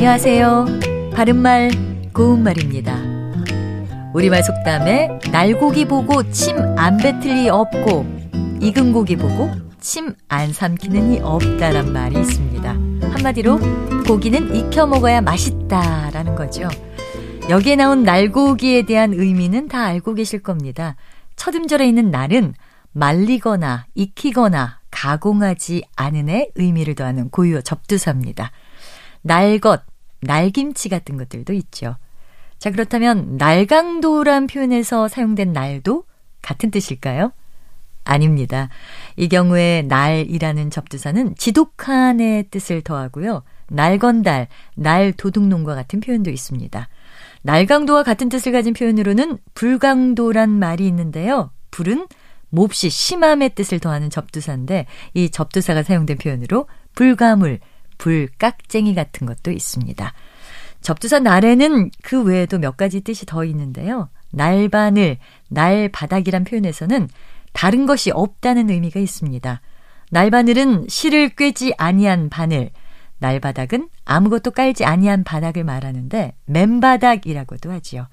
안녕하세요. 바른말, 고운말입니다. 우리말 속담에 날고기 보고 침 안 뱉을 리 없고 익은 고기 보고 침 안 삼키는 이 없다란 말이 있습니다. 한마디로 고기는 익혀 먹어야 맛있다라는 거죠. 여기에 나온 날고기에 대한 의미는 다 알고 계실 겁니다. 첫 음절에 있는 날은 말리거나 익히거나 가공하지 않은의 의미를 더하는 고유어 접두사입니다. 날것, 날김치 같은 것들도 있죠. 자, 그렇다면 날강도란 표현에서 사용된 날도 같은 뜻일까요? 아닙니다. 이 경우에 날이라는 접두사는 지독한의 뜻을 더하고요. 날건달, 날도둑놈과 같은 표현도 있습니다. 날강도와 같은 뜻을 가진 표현으로는 불강도란 말이 있는데요. 불은 몹시 심함의 뜻을 더하는 접두사인데 이 접두사가 사용된 표현으로 불가물, 불깍쟁이 같은 것도 있습니다. 접두사 날에는 그 외에도 몇 가지 뜻이 더 있는데요. 날바늘, 날바닥이란 표현에서는 다른 것이 없다는 의미가 있습니다. 날바늘은 실을 꿰지 아니한 바늘, 날바닥은 아무것도 깔지 아니한 바닥을 말하는데 맨바닥이라고도 하지요.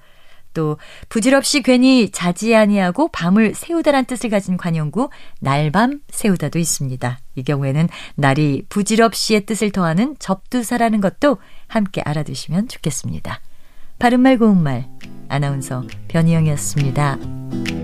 또 부질없이 괜히 자지 아니하고 밤을 세우다란 뜻을 가진 관용구 날밤 세우다도 있습니다. 이 경우에는 날이 부질없이의 뜻을 더하는 접두사라는 것도 함께 알아두시면 좋겠습니다. 바른말 고운말 아나운서 변희영이었습니다.